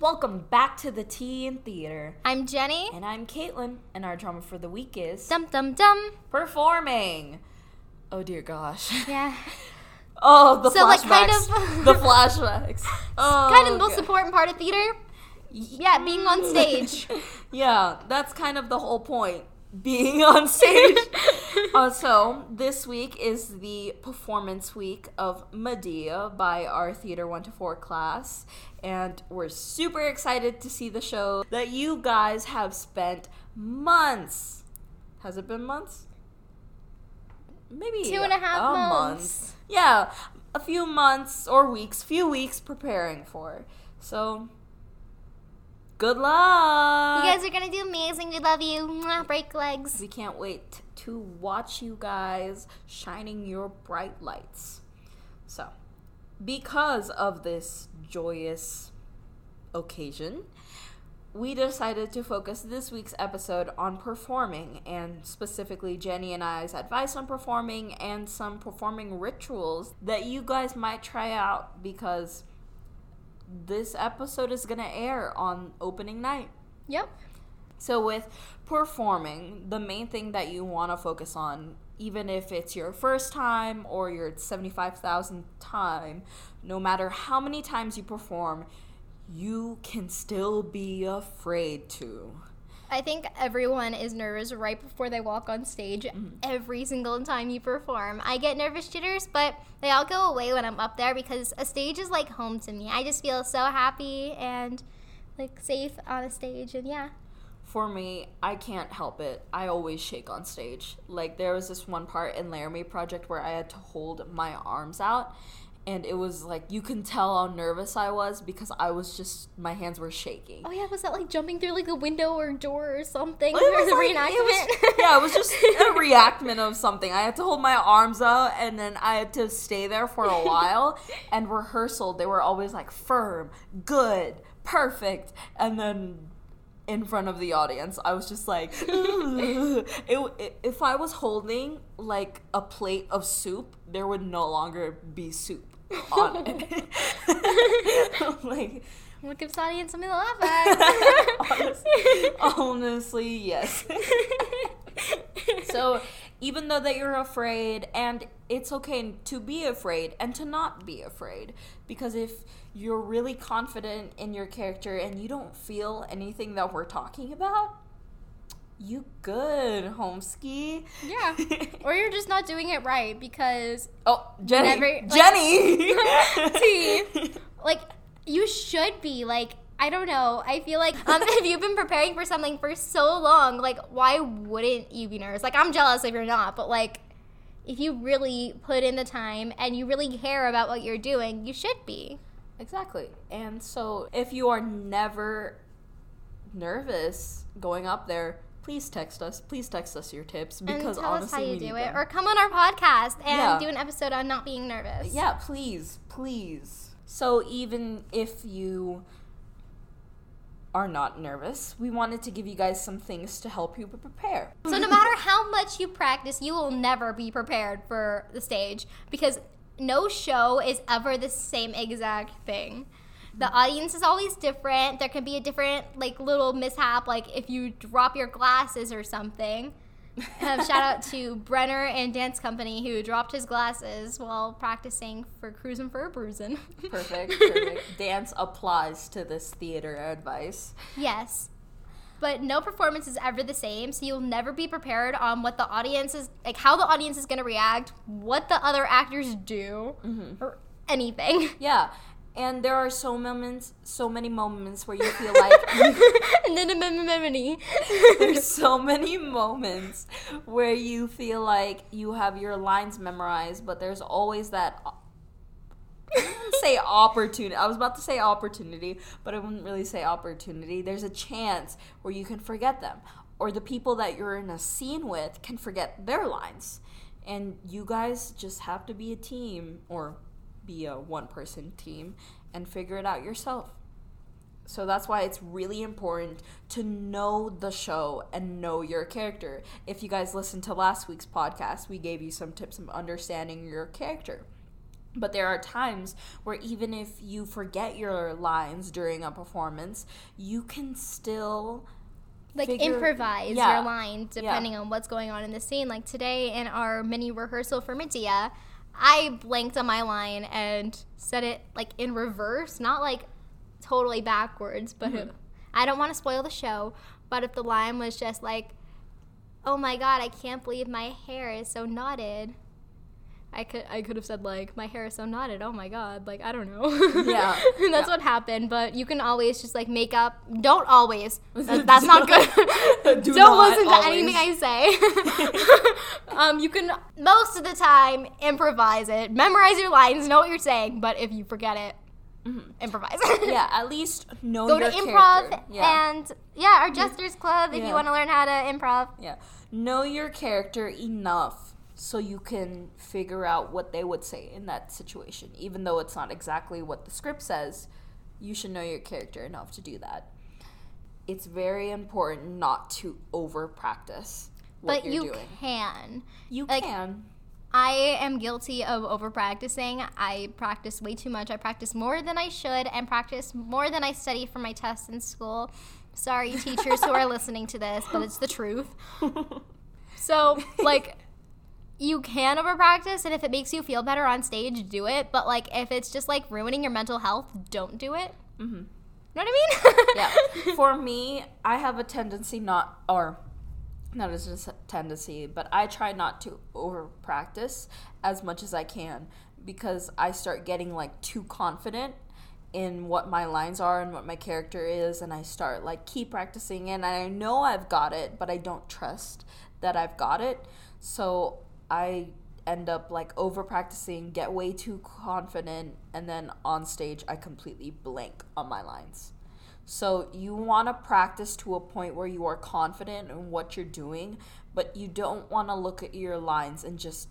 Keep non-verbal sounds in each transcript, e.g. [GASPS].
Welcome back to the Tea in Theater. I'm Jenni. And I'm Kaitlyne, and our drama for the week is Dum dum dum. performing. Oh dear gosh. Yeah. [LAUGHS] Oh, the So, like, kind of- the flashbacks. [LAUGHS] Oh, kind of the oh, most God. important part of theater. Yeah, being on stage. [LAUGHS] Yeah, that's kind of the whole point. Being on stage. [LAUGHS] uh, so, this week is the performance week of Medea by our Theater 1 to 4 class. And we're super excited to see the show that you guys have spent months. Has it been months? Maybe Two and a half month. months. Yeah, a few months or weeks, few weeks preparing for. So, good luck. You guys are gonna do amazing. We love you. Mwah, break legs. We can't wait to watch you guys shining your bright lights. So, because of this joyous occasion, we decided to focus this week's episode on performing and specifically Jenni and I's advice on performing and some performing rituals that you guys might try out because this episode is going to air on opening night. Yep. So, with performing, the main thing that you want to focus on, even if it's your first time or your 75,000th time, no matter how many times you perform, you can still be afraid to. I think everyone is nervous right before they walk on stage mm-hmm. every single time you perform. I get nervous jitters, but they all go away when I'm up there because a stage is like home to me. I just feel so happy and like safe on a stage and yeah. For me, I can't help it. I always shake on stage. Like, there was this one part in Laramie Project where I had to hold my arms out, and it was like you can tell how nervous I was because I was just, my hands were shaking. Oh yeah, was that like jumping through like a window or door or something? Well, was the like- it was- yeah, it was just a [LAUGHS] reactment of something. I had to hold my arms out and then I had to stay there for a while. [LAUGHS] And rehearsal, they were always like firm, good, perfect. And then in front of the audience, I was just like, [LAUGHS] it, it, if I was holding like a plate of soup, there would no longer be soup on [LAUGHS] it. [LAUGHS] like, What gives the audience something to laugh [LAUGHS] at? honestly, honestly, yes. so even though that you're afraid and it's okay to be afraid and to not be afraid because if you're really confident in your character and you don't feel anything that we're talking about you good homeski yeah. Or you're just not doing it right because oh jenni Never- like- jenni [LAUGHS] See? [LAUGHS] like you should be like I don't know. I feel like um, if you've been preparing for something for so long, like why wouldn't you be nervous? Like I'm jealous if you're not, but like if you really put in the time and you really care about what you're doing, you should be. Exactly. And so if you are never nervous going up there, please text us. Please text us your tips because and tell us how you we do it, them. or come on our podcast and Yeah. do an episode on not being nervous. Yeah, please, please. So even if you are not nervous, we wanted to give you guys some things to help you prepare. So no matter how much you practice, you will never be prepared for the stage because no show is ever the same exact thing. The audience is always different. There can be a different like little mishap, like if you drop your glasses or something. Um, shout out to [LAUGHS] Brenner and Dance Company who dropped his glasses while practicing for cruising for a bruising. Perfect, perfect. [LAUGHS] Dance applies to this theater advice. Yes. But no performance is ever the same, so you'll never be prepared on what the audience is like how the audience is going to react, what the other actors do, or anything. Yeah. And there are so moments, so many moments where you feel like [LAUGHS] and then memory. [LAUGHS] There's so many moments where you feel like you have your lines memorized, but there's always that. Uh, say [LAUGHS] opportunity. I was about to say opportunity, but I wouldn't really say opportunity. There's a chance where you can forget them, or the people that you're in a scene with can forget their lines, and you guys just have to be a team or be a one-person team and figure it out yourself. So that's why it's really important to know the show and know your character. If you guys listened to last week's podcast, we gave you some tips of understanding your character. But there are times where even if you forget your lines during a performance, you can still like figure- improvise Yeah. your line depending on what's going on in the scene. Like today in our mini rehearsal for Medea, I blanked on my line and said it like in reverse, not like totally backwards, but Mhm. I don't want to spoil the show. But if the line was just like, "Oh my god, I can't believe my hair is so knotted," I could I could have said like, "My hair is so knotted." Oh my god, like I don't know. [LAUGHS] Yeah. And [LAUGHS] that's Yeah. what happened. But you can always just like make up. Don't always. [LAUGHS] That- that's not good. Do Don't not listen to always. anything I say. um, you can most of the time improvise it, memorize your lines, know what you're saying. But if you forget it, improvise. yeah, at least know Go to improv. Yeah. and yeah, our Jesters Club if Yeah. you want to learn how to improv. Yeah. Know your character enough so you can figure out what they would say in that situation. Even though it's not exactly what the script says, you should know your character enough to do that. It's very important not to over practice what But you doing. can. You like- can. I am guilty of over practicing. I practice way too much. I practice more than I should and practice more than I study for my tests in school. Sorry, teachers who are [LAUGHS] listening to this, but it's the truth. [LAUGHS] So, like, you can over practice, and if it makes you feel better on stage, do it. But, like, if it's just like ruining your mental health, don't do it. Mm-hmm. You know what I mean? [LAUGHS] yeah. For me, I have a tendency not, or not as a tendency, but I try not to over practice as much as I can because I start getting like too confident in what my lines are and what my character is, and I start like keep practicing, and I know I've got it, but I don't trust that I've got it, so I end up like over practicing, get way too confident, and then on stage I completely blank on my lines. So you want to practice to a point where you are confident in what you're doing, but you don't want to look at your lines and just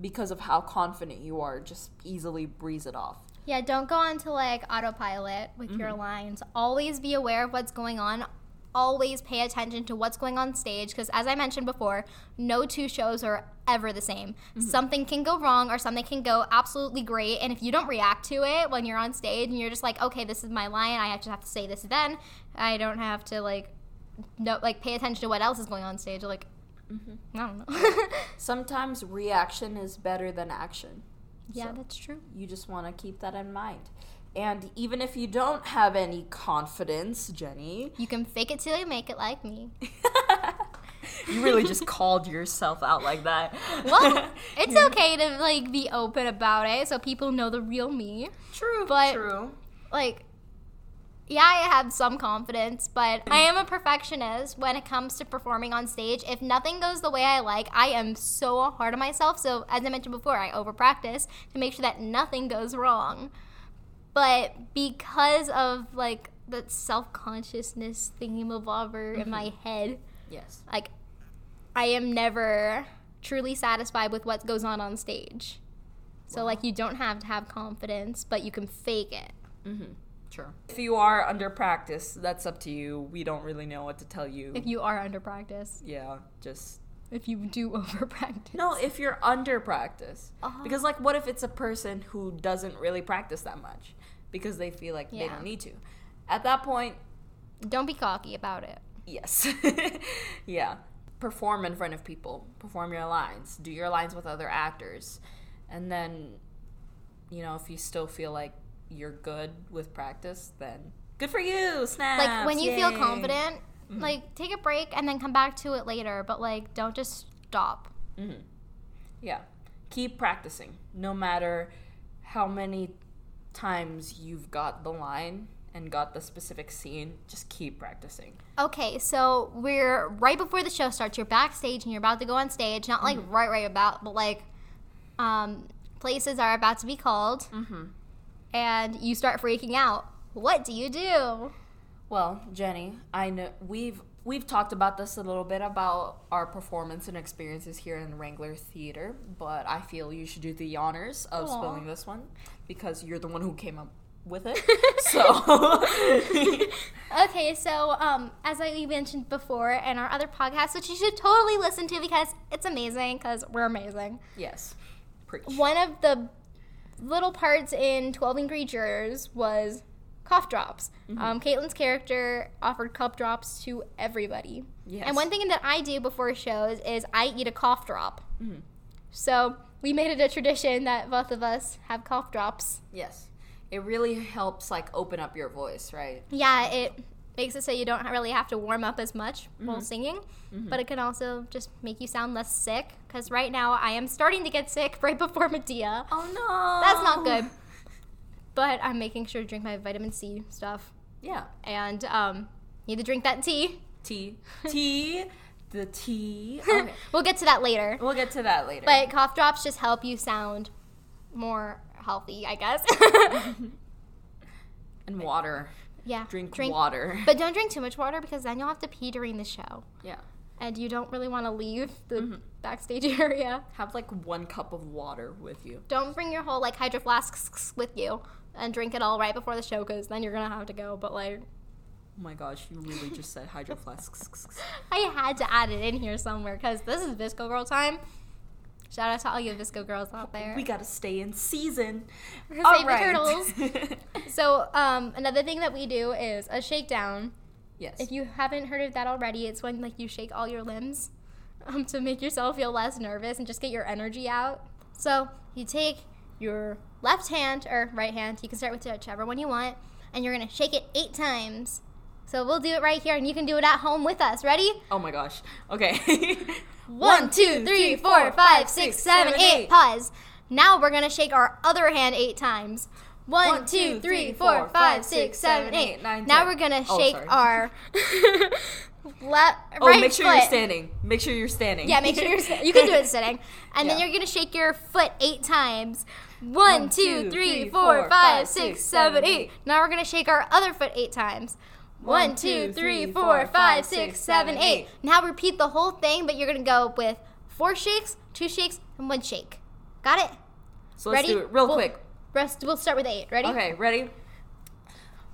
because of how confident you are, just easily breeze it off. Yeah, don't go on to like autopilot with your mm-hmm. lines. Always be aware of what's going on. Always pay attention to what's going on stage because, as I mentioned before, no two shows are ever the same. Mm-hmm. Something can go wrong or something can go absolutely great. And if you don't react to it when you're on stage and you're just like, okay, this is my line, I just have to say this then, I don't have to like, no, like pay attention to what else is going on stage. Like, mm-hmm. I don't know. [LAUGHS] Sometimes reaction is better than action. yeah, So- that's true. You just want to keep that in mind. And even if you don't have any confidence, Jenni, You can fake it till you make it like me. [LAUGHS] you really just called yourself out like that. Well, [LAUGHS] it's okay to like be open about it so people know the real me. true, but- true. Like yeah, I have some confidence, but I am a perfectionist when it comes to performing on stage. If nothing goes the way I like, I am so hard on myself. So, as I mentioned before, I over practice to make sure that nothing goes wrong. But because of like that self consciousness thingy-mabobber in my head, Yes. like I am never truly satisfied with what goes on on stage. So like you don't have to have confidence, but you can fake it. Mm-hmm. Sure. If you are under practice, that's up to you. We don't really know what to tell you. If you are under practice, yeah, just if you do [LAUGHS] over practice. no. If you're under practice, Oh. because like, what if it's a person who doesn't really practice that much because they feel like they don't need to? At that point, Don't be cocky about it. yes, [LAUGHS] yeah. Perform in front of people. Perform your lines. Do your lines with other actors, and then, you know, if you still feel like you're good with practice, then good for you. Snaps. Like when you feel Yay. confident, like take a break and then come back to it later, but like don't just stop. hmm Yeah. Keep practicing. No matter how many times you've got the line and got the specific scene, just keep practicing. Okay, so we're right before the show starts. You're backstage and you're about to go on stage. Not like right, right about, but like um, places are about to be called, Mm-hmm. and you start freaking out. What do you do? Well, Jenni, I know we've we've talked about this a little bit about our performance and experiences here in Wrangler Theater, but I feel you should do the honors of Aw. spilling this one because you're the one who came up with it. [LAUGHS] so [LAUGHS] Okay, so um, as I mentioned before in our other podcast, which you should totally listen to because it's amazing because we're amazing. yes. Preach. One of the little parts in 12 Angry Jurors was cough drops. Um, Kaitlyne's character offered cough drops to everybody. Yes. And one thing that I do before shows is I eat a cough drop. Mhm. So we made it a tradition that both of us have cough drops. Yes. It really helps like open up your voice, right? Yeah, it makes it so you don't really have to warm up as much while Mm-hmm. singing, but it can also just make you sound less sick. Because right now I am starting to get sick [LAUGHS] right before Medea. Oh no. That's not good. But I'm making sure to drink my vitamin C stuff. Yeah. And um, need to drink that tea. Tea. Tea. the tea. [LAUGHS] Okay. we'll get to that later. we'll get to that later. But cough drops just help you sound more healthy, I guess. [LAUGHS] and water. yeah. Drink, water. But don't drink too much water because then you'll have to pee during the show. yeah. And you don't really want to leave the Mm-hmm. backstage [LAUGHS] area. Have like one cup of water with you. Don't bring your whole like hydro flasks with you and drink it all right before the show because then you're gonna have to go. But like, Oh my gosh, you really just said hydro flasks. [LAUGHS] I had to add it in here somewhere because this is VSCO Girl time. Shout out to all you VSCO girls out there. We gotta stay in season. All the right. turtles. [LAUGHS] So, um, another thing that we do is a shakedown. yes. If you haven't heard of that already, it's when like you shake all your limbs um, to make yourself feel less nervous and just get your energy out. So you take your left hand or right hand, you can start with whichever one you want, and you're gonna shake it eight times. So we'll do it right here, and you can do it at home with us. Ready? oh my gosh. Okay. [LAUGHS] One, two, three, four, five, six, seven, eight. Pause. Now we're gonna shake our other hand eight times. One, two, three, four, five, six, seven, eight. Now we're gonna Oh, shake our [LAUGHS] left, Oh, right make sure foot. you're standing. Make sure you're standing. Yeah, make sure you're. sta- You can do it [LAUGHS] sitting, and then you're gonna shake your foot eight times. One, two, three, four, five, six, seven, eight. Now we're gonna shake our other foot eight times. One, two, three, four, five, six, seven, eight. Now repeat the whole thing, but you're gonna go with four shakes, two shakes, and one shake. Got it? So let's Ready? do it real We'll- quick. Rest. We'll start with eight. Ready? Okay, ready?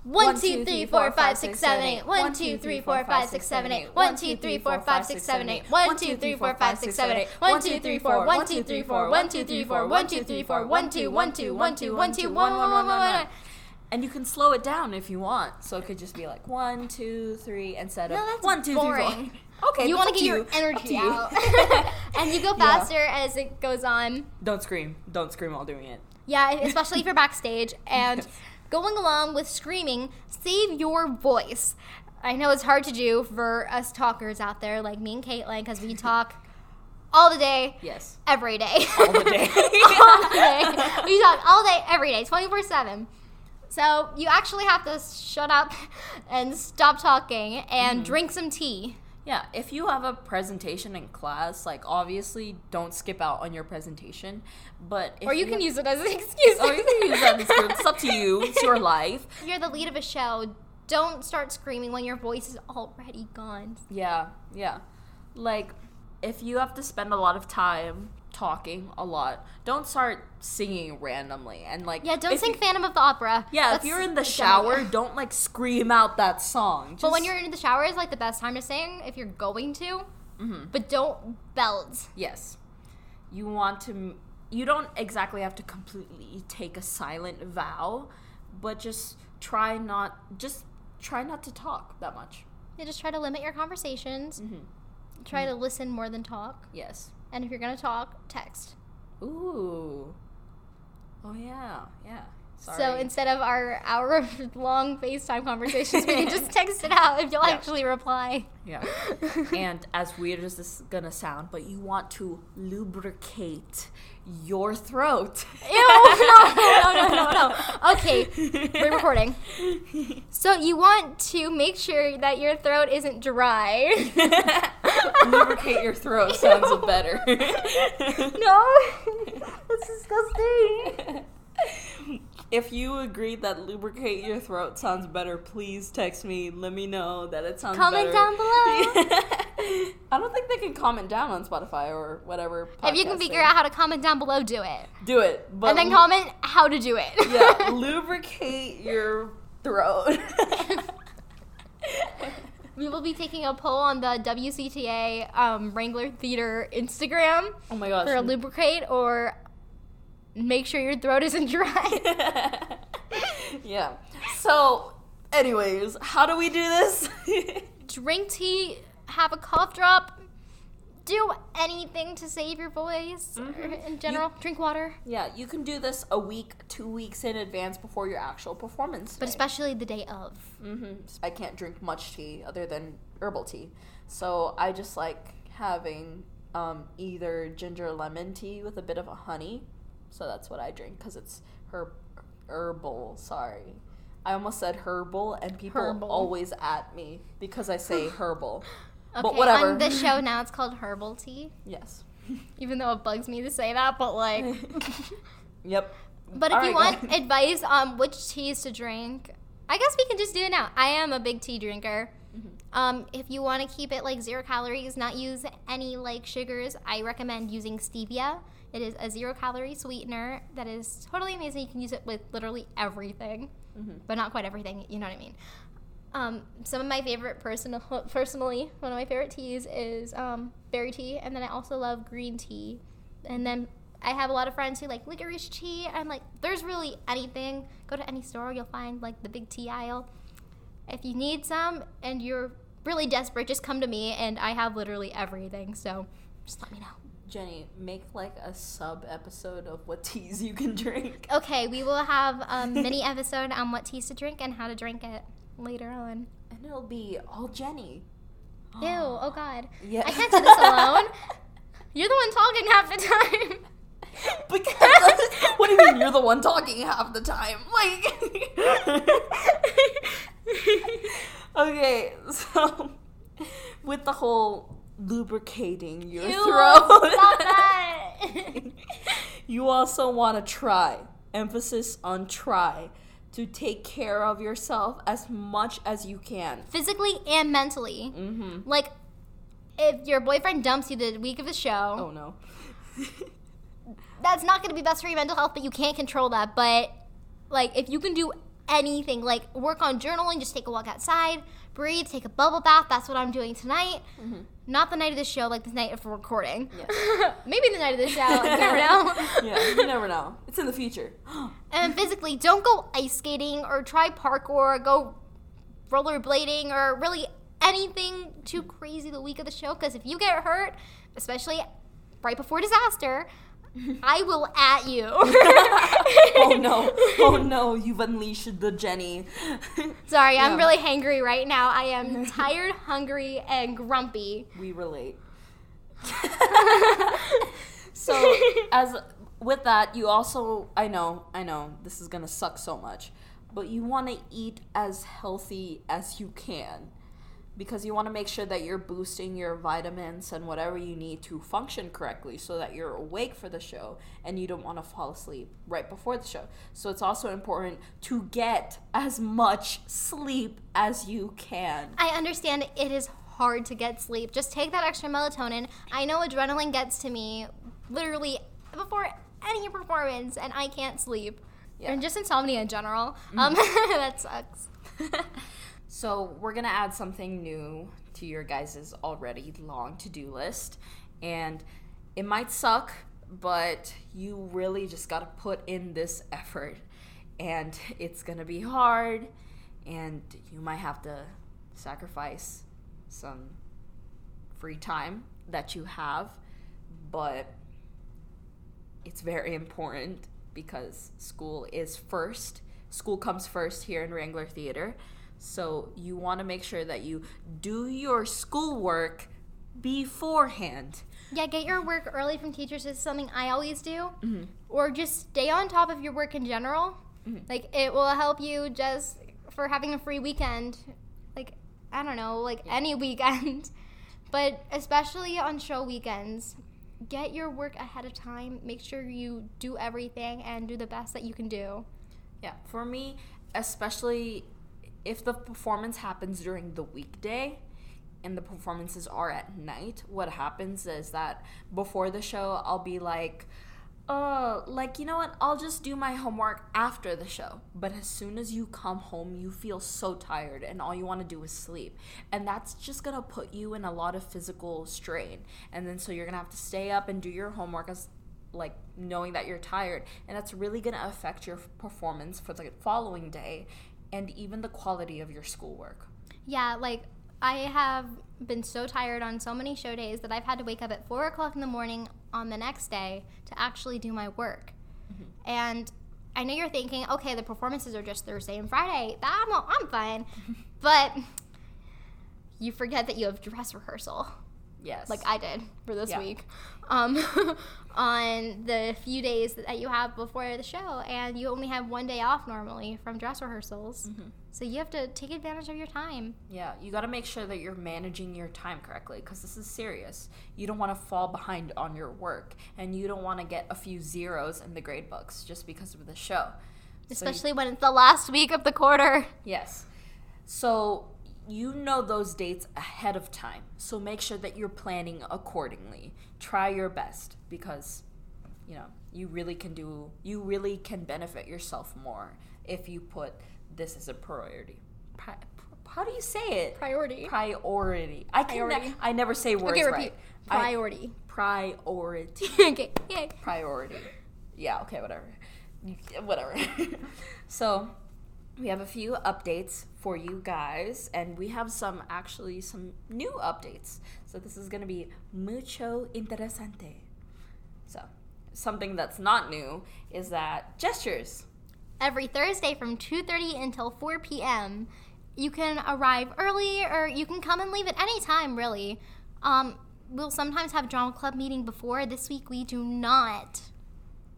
One, two, three, four, five, six, seven, eight. One, two, three, four, five, six, seven, eight. One, two, three, four, five, six, seven, eight. One, two, three, four, five, six, seven, eight. One, two, three, four. One, two, three, four. One, two, three, four. One, two, three, four. One, two, one, two, one, two, one, two, one, one, one, one, one. And you can slow it down if you want. So it could just be like one, two, three, instead of No, that's one, two, three, four. boring. Okay, you want to get your energy you. out, and you go Yeah. faster as it goes on. Don't scream. Don't scream while doing it. Yeah, especially if you're backstage and going along with screaming, save your voice. I know it's hard to do for us talkers out there like me and Kaitlyne because we talk all the day, Yes. every day. All the day. [LAUGHS] all the day. We talk all day, every day, 24 7. So you actually have to shut up and stop talking and mm-hmm. drink some tea. Yeah, if you have a presentation in class, like obviously don't skip out on your presentation. But if Or you [LAUGHS] oh, can use it as an excuse. Oh, you can use that as excuse. It's up to you. It's your [LAUGHS] life. If you're the lead of a show, don't start screaming when your voice is already gone. Yeah, yeah. Like, if you have to spend a lot of time talking a lot, don't start singing randomly. And like, Yeah, don't sing you- Phantom of the Opera. yeah, That's if you're in the shower, idea. [LAUGHS] don't like scream out that song. But when you're in the shower is like the best time to sing if you're going to. Mhm. But don't belt. yes, you want to. You don't exactly have to completely take a silent vow, but just try not. Just try not to talk that much. You just try to limit your conversations. Mhm. Try to listen more than talk. Yes. And if you're gonna talk, text. Ooh. Oh yeah, yeah. Sorry. So instead of our hour [LAUGHS] long FaceTime conversations, we can just [LAUGHS] text it out if you'll Yeah. actually reply. Yeah. and as weird as this is gonna sound, but you want to lubricate your throat. Ew, [LAUGHS] no, no, no, no, no. Okay, we're recording. So you want to make sure that your throat isn't dry. Lubricate your throat sounds [LAUGHS] better. [LAUGHS] [LAUGHS] no, that's disgusting. If you agree that lubricate your throat sounds better, please text me. Let me know that it sounds Comment better. down below. I don't think they can comment down on Spotify or whatever. If you can figure out how to comment down below, do it. do it. But and then comment how to do it. yeah, lubricate your throat. We will be taking a poll on the WCTA um, Wrangler Theater Instagram oh my gosh. for a lubricate or make sure your throat isn't dry. [LAUGHS] yeah. So, anyways, how do we do this? [LAUGHS] Drink tea, have a cough drop, do anything to save your voice Mhm. in general. Drink water, yeah, you can do this a week, two weeks in advance before your actual performance. but day. especially the day of. hmm I can't drink much tea other than herbal tea. So I just like having um, either ginger lemon tea with a bit of a honey. So that's what I drink because it's herb herbal. Sorry. I almost said herbal, and people Herbal. always at me because I say [LAUGHS] herbal. Okay, But whatever. on this show now it's called herbal tea, Yes. [LAUGHS] even though it bugs me to say that, but like. [LAUGHS] Yep. But if All you right, want [LAUGHS] advice on which teas to drink, I guess we can just do it now. I am a big tea drinker. Mhm. Um, if you want to keep it like zero calories, not use any like sugars, I recommend using stevia. It is a zero calorie sweetener that is totally amazing. You can use it with literally everything, Mhm. but not quite everything. You know what I mean? Um, some of my favorite personal, [LAUGHS] personally, one of my favorite teas is um, berry tea, and then I also love green tea. And then I have a lot of friends who like licorice tea, and like there's really anything. Go to any store, you'll find like the big tea aisle. If you need some and you're really desperate, just come to me, and I have literally everything. So just let me know. Jenni, make like a sub episode of what teas you can [LAUGHS] drink. Okay, we will have a [LAUGHS] mini episode on what teas to drink and how to drink it later on. And it'll be all Jenni. Ew, oh god. Yeah. I can't do this alone. [LAUGHS] You're the one talking half the time. [LAUGHS] Because [LAUGHS] what do you mean you're the one talking half the time? Like Okay, so with the whole lubricating your Ew, throat. you also want to try, emphasis on try, to take care of yourself as much as you can. Physically and mentally. Mhm. Like, if your boyfriend dumps you the week of the show, Oh no. [LAUGHS] that's not going to be best for your mental health, but you can't control that. But, like, if you can do anything, like work on journaling, just take a walk outside, breathe, take a bubble bath. That's what I'm doing tonight. Mhm. Not the night of the show, like the night of recording. [LAUGHS] Maybe the night of the show. you never know. yeah, you never know. It's in the future. [GASPS] And physically, don't go ice skating or try parkour, or go rollerblading or really anything too crazy the week of the show. Because if you get hurt, especially right before disaster, [LAUGHS] I will at you. [LAUGHS] oh no. Oh no, you've unleashed the Jenni. [LAUGHS] Sorry, Yeah. I'm really hangry right now. I am tired, hungry, and grumpy. We relate. so as with that, you also I know, I know this is to suck so much, but you want to eat as healthy as you can because you want to make sure that you're boosting your vitamins and whatever you need to function correctly so that you're awake for the show and you don't want to fall asleep right before the show. So it's also important to get as much sleep as you can. I understand it is hard to get sleep. Just take that extra melatonin. I know adrenaline gets to me literally before any performance, and I can't sleep. Yeah. And just insomnia in general. Um, [LAUGHS] that sucks. [LAUGHS] so we're gonna add something new to your guys' already long to-do list, and it might suck, but you really just gotta put in this effort, and [LAUGHS] it's gonna be hard, and you might have to sacrifice some free time that you have, but it's very important because school is first. School comes first here in Wrangler Theater. So you want to make sure that you do your schoolwork beforehand. Yeah, get your work early from teachers is something I always do. Mm-hmm. Or just stay on top of your work in general. Mhm. Like, it will help you just for having a free weekend. Like, I don't know, like any [LAUGHS] weekend. But especially on show weekends, get your work ahead of time. Make sure you do everything and do the best that you can do. Yeah, for me, especially if the performance happens during the weekday and the performances are at night, what happens is that before the show, I'll be like, uh, like, you know what? I'll just do my homework after the show. But as soon as you come home, you feel so tired and all you want to do is sleep. And that's just going to put you in a lot of physical strain. And then so you're going to have to stay up and do your homework as like knowing that you're tired and that's really going to affect your performance for the following day and even the quality of your schoolwork Yeah, like I have been so tired on so many show days that I've had to wake up at four o'clock in the morning on the next day to actually do my work. Mm-hmm. And I know you're thinking, okay, the performances are just Thursday and Friday. I'm, I'm fine. [LAUGHS] but you forget that you have dress rehearsal, yes like I did for this Yeah. week, um, [LAUGHS] on the few days that you have before the show. And you only have one day off normally from dress rehearsals. So you have to take advantage of your time. Yeah, you got to make sure that you're managing your time correctly because this is serious. You don't want to fall behind on your work and you don't want to get a few zeros in the grade books just because of the show. So you- Especially when it's the last week of the quarter. yes. So you know those dates ahead of time. So make sure that you're planning accordingly. Try your best because you know, you really can do you really can benefit yourself more if you put this as a priority. Pri- how do you say it? Priority. priority. I can ne- I never say words Okay, right. repeat. I- Priority. priority. [LAUGHS] okay. Yay. priority. Yeah, okay, whatever. [LAUGHS] Whatever. [LAUGHS] so, we have a few updates for you guys and we have some actually some new updates. So, this is going to be mucho interesante. So, something that's not new is that Jesters Every Thursday from 2:30 until 4 p.m. You can arrive early or you can come and leave at any time, really. Um, we'll sometimes have drama club meeting before. This week we do not.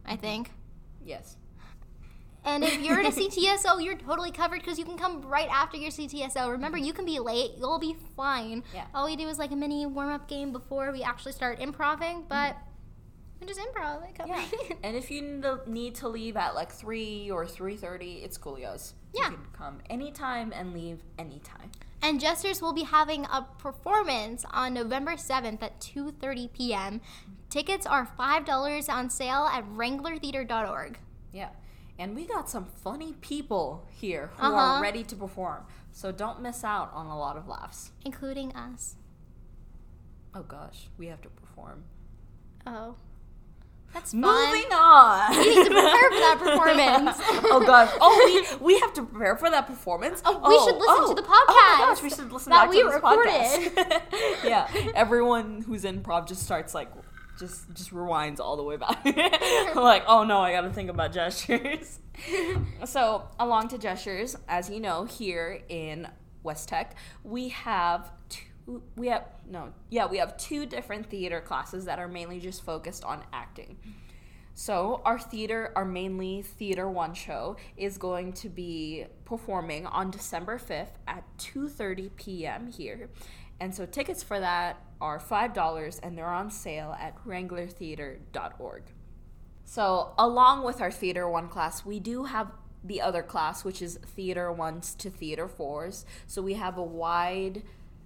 I think. Yes. And if you're in a [LAUGHS] CTSO, you're totally covered because you can come right after your CTSO. Remember, you can be late. You'll be fine. Yeah. All we do is like a mini warm up game before we actually start improving, mm-hmm. but we just improv. It Yeah. and if you need to leave at like 3 or 3:30, it's coolios. Yeah. You can come anytime and leave anytime. And Jesters will be having a performance on November 7th at 2:30 p.m. Mm-hmm. Tickets are $5 on sale at wranglertheater.org. Yeah. And we got some funny people here who Uh-huh. are ready to perform. So don't miss out on a lot of laughs. including us. Oh gosh, we have to perform. Oh. That's fun. Moving on. We need to prepare for that performance. [LAUGHS] oh gosh. Oh, we, we have to prepare for that performance. Oh, we should listen to the podcast. Oh my gosh, we should listen that back we to this recorded. podcast. [LAUGHS] yeah, everyone who's in improv just starts like just just rewinds all the way back. [LAUGHS] like, oh no, I got to think about Jesters. [LAUGHS] so, along to Jesters, as you know, here in West Tech, we have two. We have no, yeah, we have two different theater classes that are mainly just focused on acting. So our theater, our mainly theater one show, is going to be performing on December fifth at two thirty p.m. here, and so tickets for that are five dollars, and they're on sale at WranglerTheater.org. So along with our theater one class, we do have the other class, which is theater ones to theater fours. So we have a wide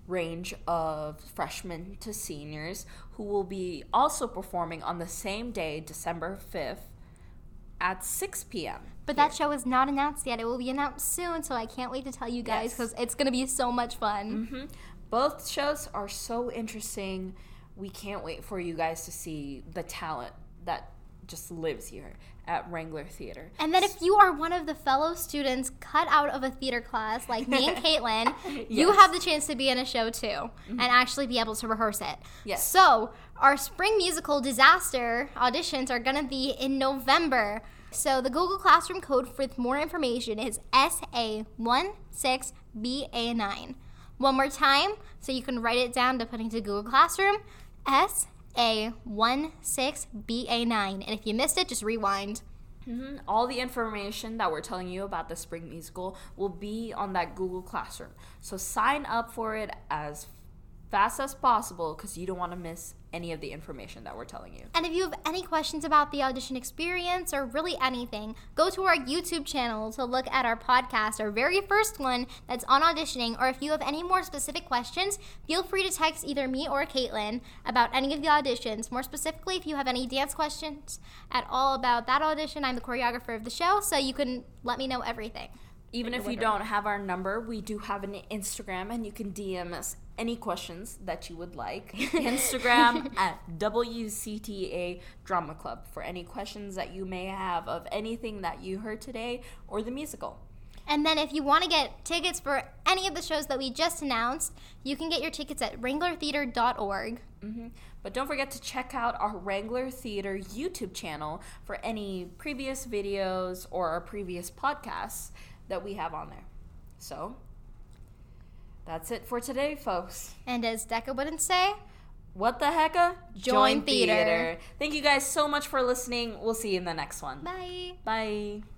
range of freshmen to seniors who will be also performing on the same day, December 5th, at 6 p.m. But that show is not announced yet. It will be announced soon, so I can't wait to tell you guys Yes. because it's going to be so much fun. hmm Both shows are so interesting. We can't wait for you guys to see the talent that just lives here at Wrangler Theater. And then if you are one of the fellow students cut out of a theater class like me and [LAUGHS] Kaitlyne, you have the chance to be in a show too mm-hmm. and actually be able to rehearse it. Yes. So our spring musical disaster auditions are going to be in November. So the Google Classroom code for more information is SA16BA9. One more time, so you can write it down to put into Google Classroom. SA16BA9. And if you missed it, just rewind. Mhm. All the information that we're telling you about the spring musical will be on that Google Classroom. So sign up for it as fast as possible because you don't want to miss any of the information that we're telling you. And if you have any questions about the audition experience or really anything, go to our YouTube channel to look at our podcast, our very first one that's on auditioning. Or if you have any more specific questions, feel free to text either me or Kaitlyne about any of the auditions. More specifically, if you have any dance questions at all about that audition, I'm the choreographer of the show, so you can let me know everything. Even if you don't have our number, we do have an Instagram and you can DM us any questions that you would like. [LAUGHS] Instagram [LAUGHS] at WCTA Drama Club for any questions that you may have of anything that you heard today or the musical. And then if you want to get tickets for any of the shows that we just announced, you can get your tickets at wranglertheater.org. hmm But don't forget to check out our Wrangler Theater YouTube channel for any previous videos or our previous podcasts that we have on there. So, that's it for today, folks. And as Decca wouldn't say, What the hecka? Join theater. Thank you guys so much for listening. We'll see you in the next one. bye. Bye.